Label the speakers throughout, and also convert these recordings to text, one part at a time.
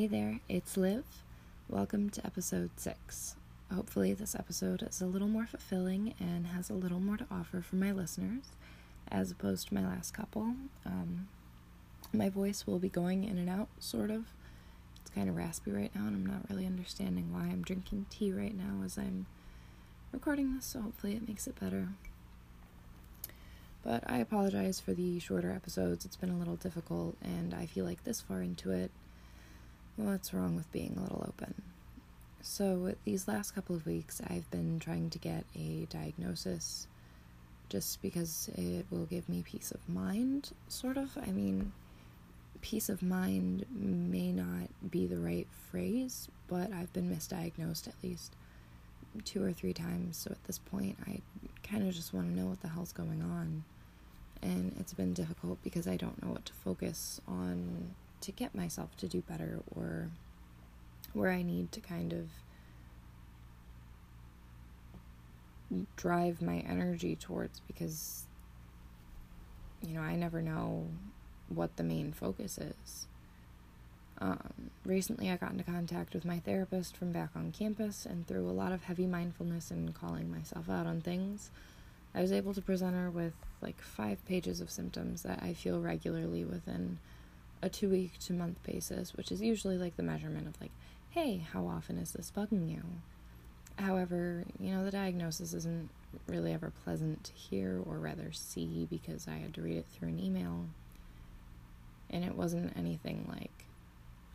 Speaker 1: Hey there, it's Liv. Welcome to episode 6. Hopefully, this episode is a little more fulfilling and has a little more to offer for my listeners as opposed to my last couple. Um, my voice will be going in and out, sort of. It's kind of raspy right now, and I'm not really understanding why I'm drinking tea right now as I'm recording this, so hopefully, it makes it better. But I apologize for the shorter episodes. It's been a little difficult, and I feel like this far into it, what's wrong with being a little open? So, these last couple of weeks, I've been trying to get a diagnosis just because it will give me peace of mind, sort of. I mean, peace of mind may not be the right phrase, but I've been misdiagnosed at least two or three times. So at this point, I kind of just want to know what the hell's going on. And it's been difficult because I don't know what to focus on to get myself to do better or where I need to kind of drive my energy towards because you know, I never know what the main focus is. Um, recently, I got into contact with my therapist from back on campus, and through a lot of heavy mindfulness and calling myself out on things, I was able to present her with like five pages of symptoms that I feel regularly within a two week to month basis, which is usually like the measurement of like, hey, how often is this bugging you? However, you know, the diagnosis isn't really ever pleasant to hear or rather see because I had to read it through an email. And it wasn't anything like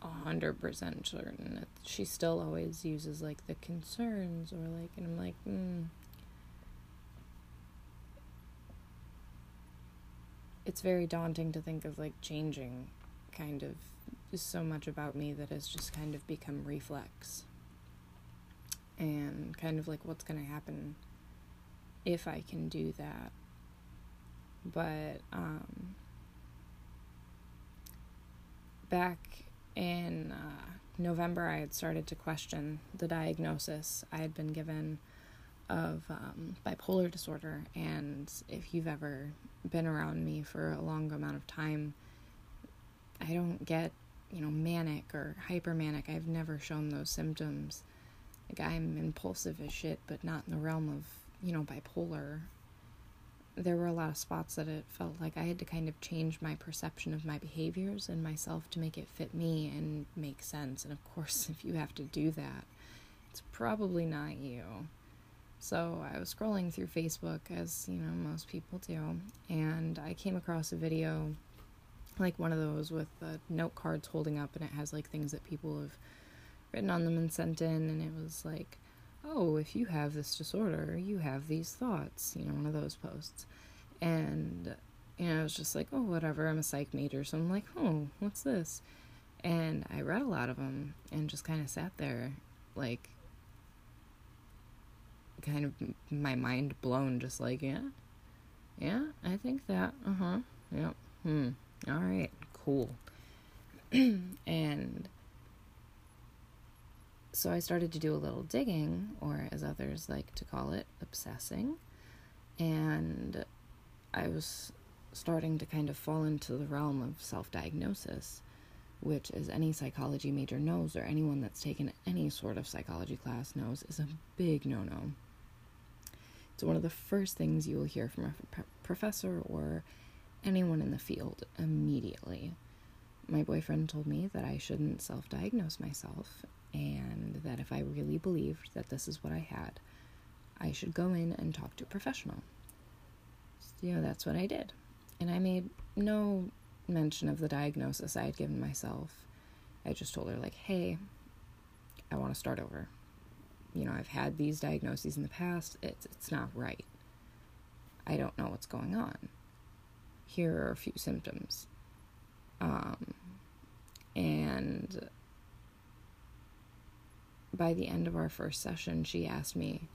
Speaker 1: a hundred percent certain. She still always uses like the concerns or like, and I'm like, hmm. It's very daunting to think of like changing kind of so much about me that has just kind of become reflex. And kind of like what's going to happen if I can do that. But um, back in uh, November, I had started to question the diagnosis I had been given of um, bipolar disorder. And if you've ever been around me for a long amount of time, I don't get, you know, manic or hypermanic. I've never shown those symptoms. Like, I'm impulsive as shit, but not in the realm of, you know, bipolar. There were a lot of spots that it felt like I had to kind of change my perception of my behaviors and myself to make it fit me and make sense. And of course, if you have to do that, it's probably not you. So I was scrolling through Facebook, as you know, most people do, and I came across a video like one of those with the note cards holding up and it has like things that people have written on them and sent in and it was like oh if you have this disorder you have these thoughts you know one of those posts and you know, I was just like, oh, whatever, I'm a psych major. So I'm like, oh, what's this? And I read a lot of them and just kind of sat there, like, kind of my mind blown, just like, yeah, yeah, I think that, uh huh, yeah, hmm, all right, cool. and so I started to do a little digging, or as others like to call it, obsessing. And I was starting to kind of fall into the realm of self diagnosis, which, as any psychology major knows, or anyone that's taken any sort of psychology class knows, is a big no no. It's one of the first things you will hear from a professor or anyone in the field immediately. My boyfriend told me that I shouldn't self diagnose myself and that if I really believed that this is what I had, I should go in and talk to a professional. So, you know, that's what I did. And I made no mention of the diagnosis I had given myself. I just told her, like, hey, I want to start over. You know, I've had these diagnoses in the past. It's, it's not right. I don't know what's going on here are a few symptoms. Um, and by the end of our first session, she asked me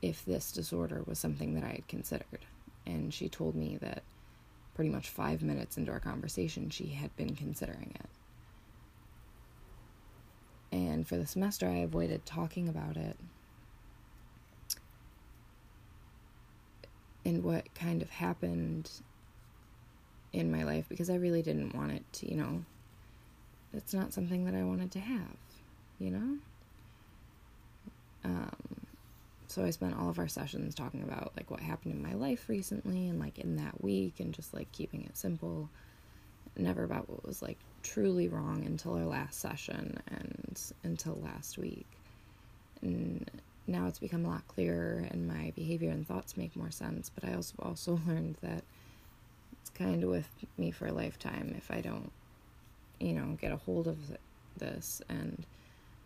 Speaker 1: if this disorder was something that I had considered. And she told me that pretty much five minutes into our conversation, she had been considering it. And for the semester, I avoided talking about it and what kind of happened in my life because I really didn't want it to, you know, it's not something that I wanted to have, you know? Um, so I spent all of our sessions talking about like what happened in my life recently and like in that week and just like keeping it simple. Never about what was like truly wrong until our last session and until last week. And now it's become a lot clearer and my behavior and thoughts make more sense, but I also also learned that it's kind of with me for a lifetime if I don't you know, get a hold of this and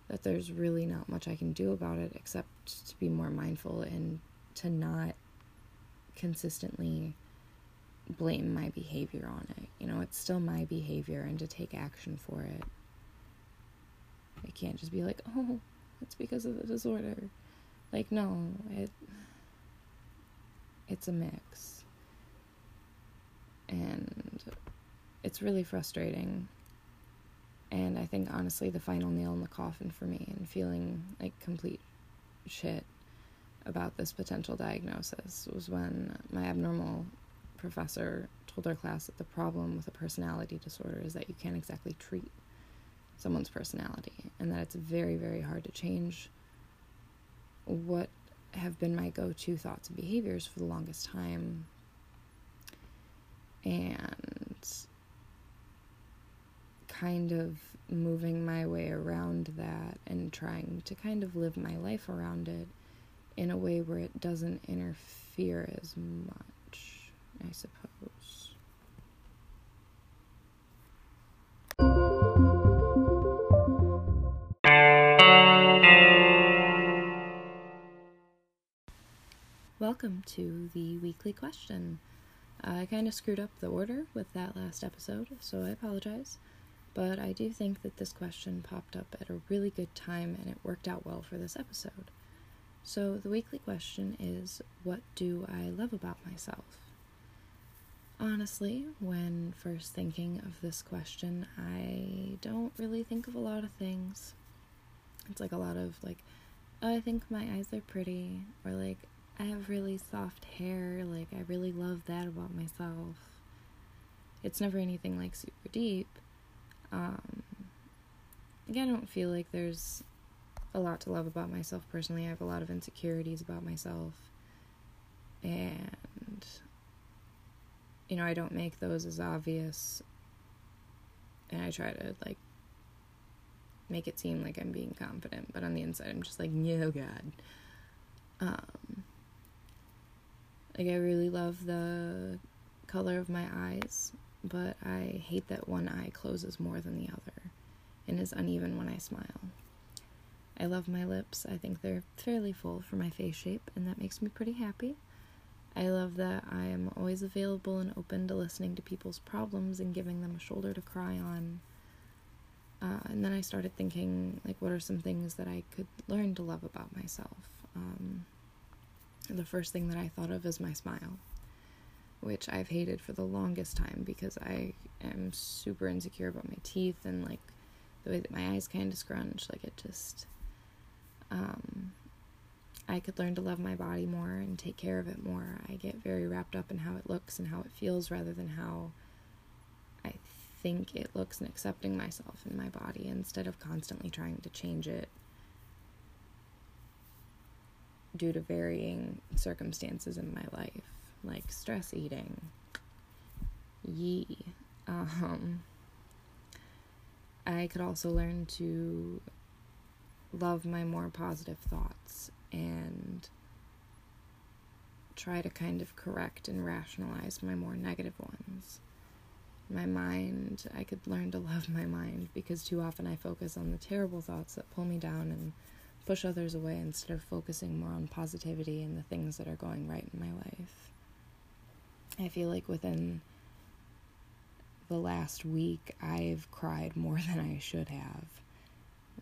Speaker 1: that there's really not much I can do about it except to be more mindful and to not consistently blame my behavior on it. You know, it's still my behavior and to take action for it. I can't just be like, oh, it's because of the disorder. Like, no, it it's a mix. And it's really frustrating and I think honestly, the final nail in the coffin for me and feeling like complete shit about this potential diagnosis was when my abnormal professor told our class that the problem with a personality disorder is that you can't exactly treat someone's personality and that it's very, very hard to change what have been my go to thoughts and behaviors for the longest time. And kind of moving my way around that and trying to kind of live my life around it in a way where it doesn't interfere as much, I suppose. Welcome to the weekly question. I kind of screwed up the order with that last episode, so I apologize. But I do think that this question popped up at a really good time and it worked out well for this episode. So, the weekly question is What do I love about myself? Honestly, when first thinking of this question, I don't really think of a lot of things. It's like a lot of like, oh, I think my eyes are pretty, or like, I have really soft hair, like, I really love that about myself. It's never anything like super deep, um, again, I don't feel like there's a lot to love about myself personally. I have a lot of insecurities about myself. And, you know, I don't make those as obvious. And I try to, like, make it seem like I'm being confident. But on the inside, I'm just like, no, God. Um, like, I really love the color of my eyes but I hate that one eye closes more than the other and is uneven when I smile. I love my lips. I think they're fairly full for my face shape, and that makes me pretty happy. I love that I am always available and open to listening to people's problems and giving them a shoulder to cry on. Uh, and then I started thinking, like, what are some things that I could learn to love about myself? Um, the first thing that I thought of is my smile which I've hated for the longest time because I am super insecure about my teeth and like the way that my eyes kind of scrunch. Like it just, um, I could learn to love my body more and take care of it more. I get very wrapped up in how it looks and how it feels rather than how I think it looks and accepting myself and my body instead of constantly trying to change it due to varying circumstances in my life like stress eating. Yee. Um, I could also learn to love my more positive thoughts and try to kind of correct and rationalize my more negative ones. My mind, I could learn to love my mind because too often I focus on the terrible thoughts that pull me down and push others away instead of focusing more on positivity and the things that are going right in my life. I feel like within the last week, I've cried more than I should have.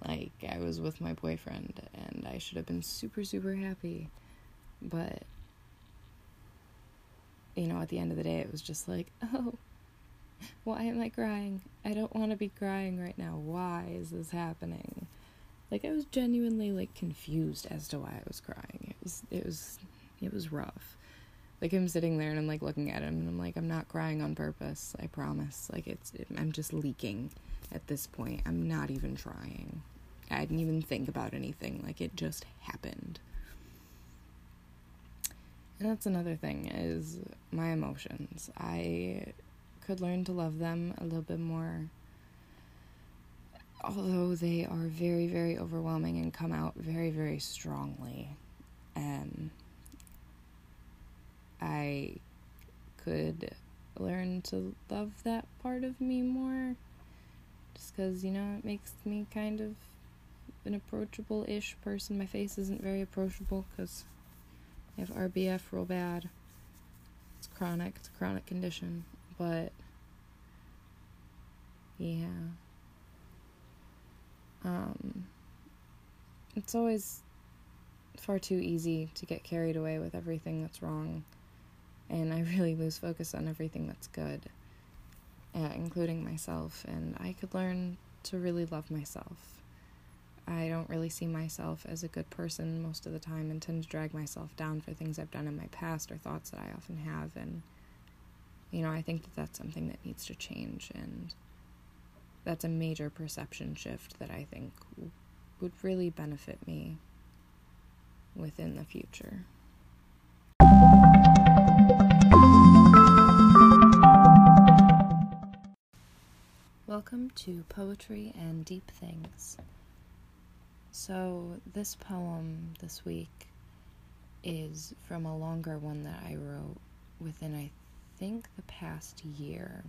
Speaker 1: Like, I was with my boyfriend, and I should have been super, super happy. But, you know, at the end of the day, it was just like, oh, why am I crying? I don't want to be crying right now. Why is this happening? Like, I was genuinely, like, confused as to why I was crying. It was, it was, it was rough Like I'm sitting there and I'm like looking at him and I'm like, I'm not crying on purpose. I promise. Like it's, it, I'm just leaking at this point. I'm not even trying. I didn't even think about anything. Like it just happened. And that's another thing is my emotions. I could learn to love them a little bit more. Although they are very, very overwhelming and come out very, very strongly. Um, I could learn to love that part of me more. Just because, you know, it makes me kind of an approachable ish person. My face isn't very approachable because I have RBF real bad. It's chronic, it's a chronic condition. But, yeah. Um, it's always far too easy to get carried away with everything that's wrong. And I really lose focus on everything that's good, uh, including myself. And I could learn to really love myself. I don't really see myself as a good person most of the time and tend to drag myself down for things I've done in my past or thoughts that I often have. And, you know, I think that that's something that needs to change. And that's a major perception shift that I think would really benefit me within the future. Welcome to Poetry and Deep Things. So, this poem this week is from a longer one that I wrote within, I think, the past year.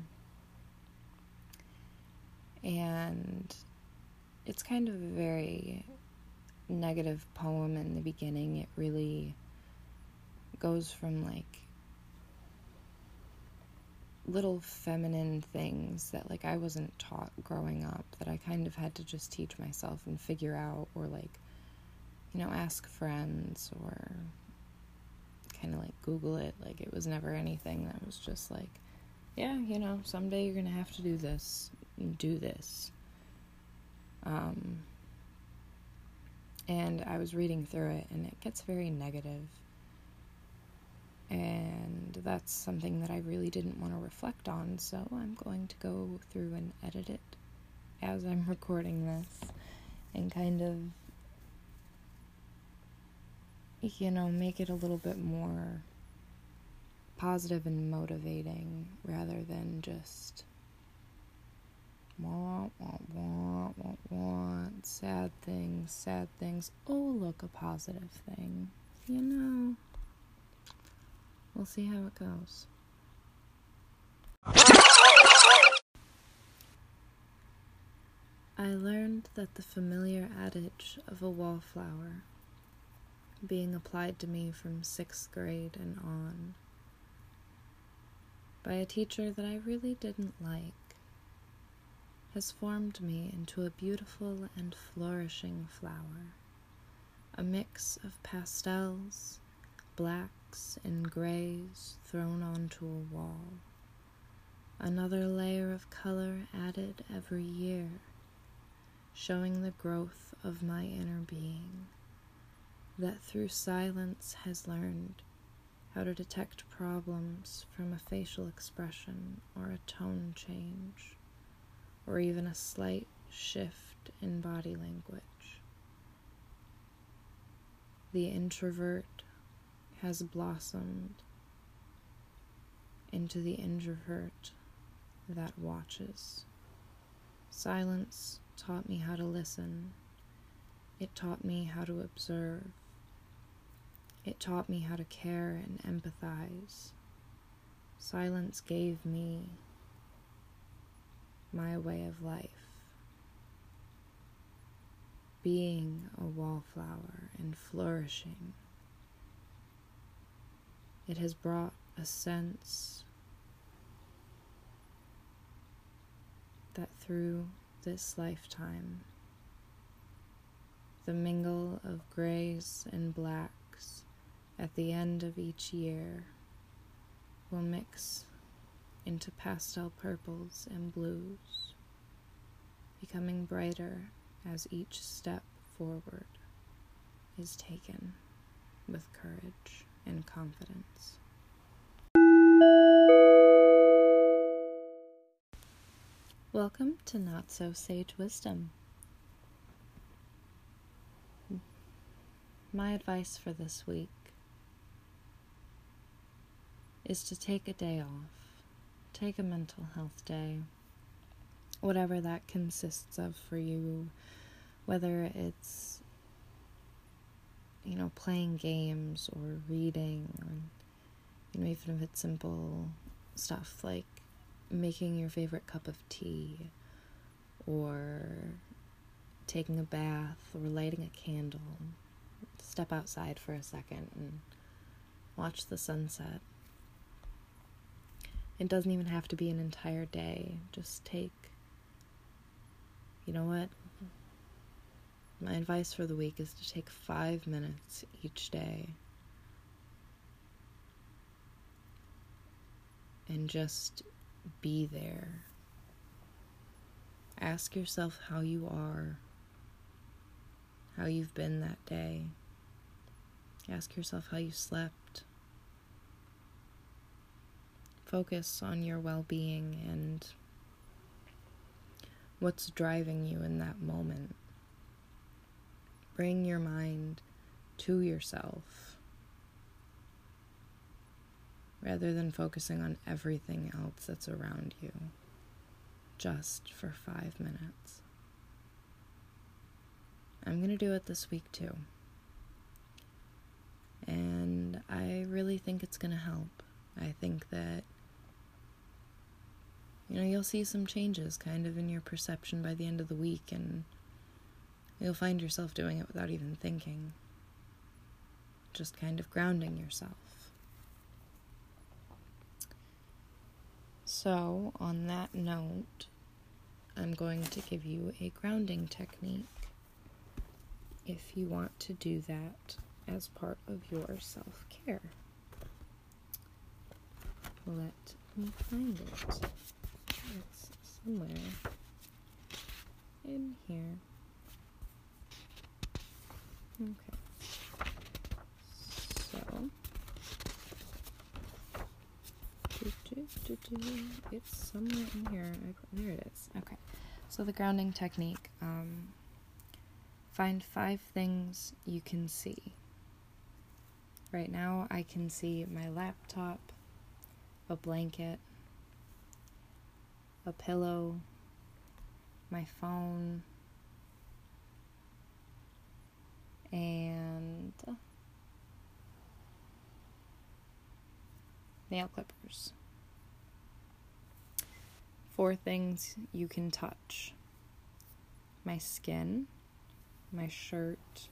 Speaker 1: And it's kind of a very negative poem in the beginning. It really goes from like little feminine things that like I wasn't taught growing up that I kind of had to just teach myself and figure out or like you know ask friends or kind of like google it like it was never anything that was just like yeah you know someday you're going to have to do this do this. Um and I was reading through it and it gets very negative. And that's something that I really didn't want to reflect on, so I'm going to go through and edit it as I'm recording this and kind of, you know, make it a little bit more positive and motivating rather than just wah, wah, wah, wah, wah, sad things, sad things. Oh, look, a positive thing. You know. We'll see how it goes. I learned that the familiar adage of a wallflower, being applied to me from sixth grade and on, by a teacher that I really didn't like, has formed me into a beautiful and flourishing flower, a mix of pastels, blacks and grays thrown onto a wall. Another layer of color added every year, showing the growth of my inner being, that through silence has learned how to detect problems from a facial expression or a tone change, or even a slight shift in body language. The introvert has blossomed into the introvert that watches. Silence taught me how to listen. It taught me how to observe. It taught me how to care and empathize. Silence gave me my way of life. Being a wallflower and flourishing it has brought a sense that through this lifetime, the mingle of grays and blacks at the end of each year will mix into pastel purples and blues, becoming brighter as each step forward is taken with courage and confidence. Welcome to Not So Sage Wisdom. My advice for this week is to take a day off. Take a mental health day. Whatever that consists of for you, whether it's you know, playing games or reading, or, you know, even if it's simple stuff like making your favorite cup of tea or taking a bath or lighting a candle. Step outside for a second and watch the sunset. It doesn't even have to be an entire day. Just take, you know what? My advice for the week is to take five minutes each day and just be there. Ask yourself how you are, how you've been that day. Ask yourself how you slept. Focus on your well being and what's driving you in that moment. Bring your mind to yourself rather than focusing on everything else that's around you just for five minutes. I'm going to do it this week too. And I really think it's going to help. I think that, you know, you'll see some changes kind of in your perception by the end of the week, and you'll find yourself doing it without even thinking. Just kind of grounding yourself. So, on that note, I'm going to give you a grounding technique if you want to do that as part of your self care. Let me find it. It's somewhere in here. Okay. So, it's somewhere in here. there it is. Okay. So the grounding technique. Um, find five things you can see. Right now, I can see my laptop, a blanket, a pillow, my phone, and uh, nail clippers. Four things you can touch my skin, my shirt,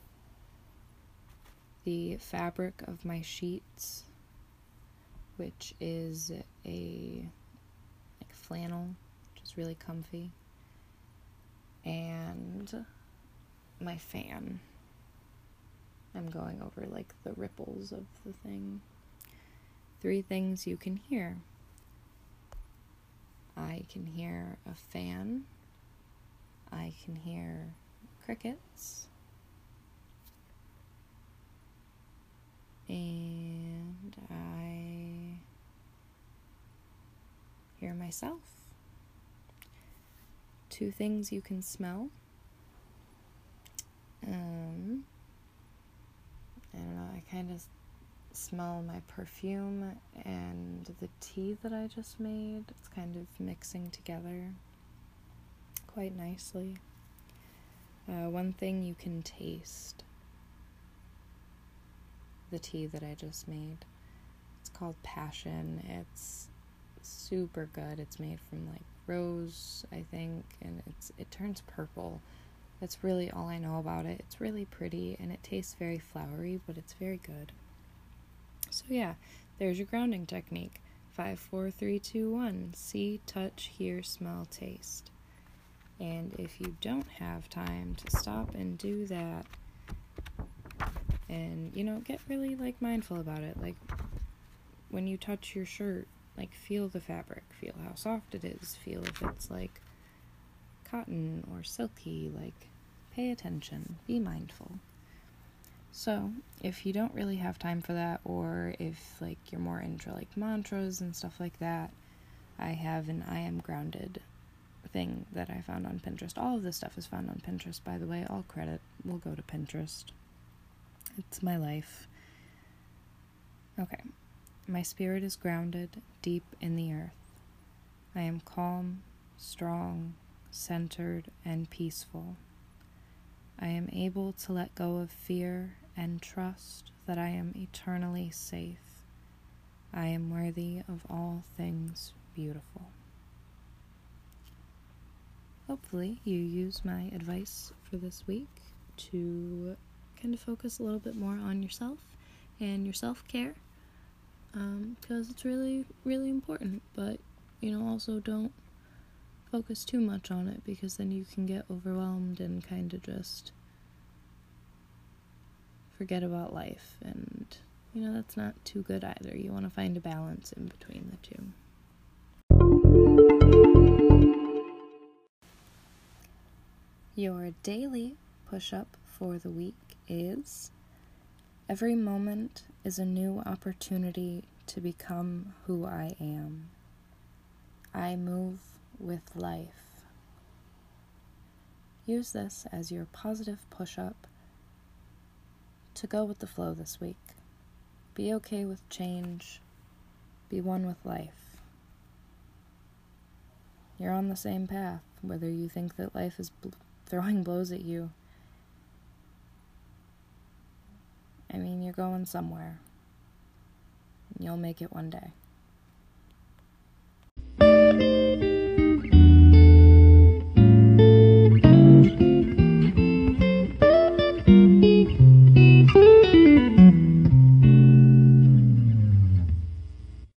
Speaker 1: the fabric of my sheets, which is a like flannel, is really comfy, and my fan. I'm going over like the ripples of the thing. Three things you can hear. I can hear a fan. I can hear crickets. And I hear myself. Two things you can smell. Um, I don't know, I kind of smell my perfume and the tea that I just made. It's kind of mixing together quite nicely. Uh, one thing you can taste the tea that I just made. It's called Passion. It's super good. It's made from like rose, I think, and it's it turns purple. That's really all I know about it. It's really pretty and it tastes very flowery, but it's very good. So, yeah, there's your grounding technique. Five, four, three, two, one. See, touch, hear, smell, taste. And if you don't have time to stop and do that, and you know, get really like mindful about it. Like when you touch your shirt, like feel the fabric, feel how soft it is, feel if it's like cotton or silky, like pay attention, be mindful. So, if you don't really have time for that, or if like you're more into like mantras and stuff like that, I have an I am grounded thing that I found on Pinterest. All of this stuff is found on Pinterest, by the way. All credit will go to Pinterest. It's my life. Okay. My spirit is grounded deep in the earth. I am calm, strong, centered, and peaceful. I am able to let go of fear and trust that I am eternally safe. I am worthy of all things beautiful. Hopefully, you use my advice for this week to kind of focus a little bit more on yourself and your self care because um, it's really, really important. But, you know, also don't focus too much on it because then you can get overwhelmed and kind of just forget about life. And, you know, that's not too good either. You want to find a balance in between the two. Your daily push up for the week is Every moment is a new opportunity to become who I am. I move with life. Use this as your positive push up to go with the flow this week. Be okay with change. Be one with life. You're on the same path, whether you think that life is bl- throwing blows at you. I mean, you're going somewhere. You'll make it one day.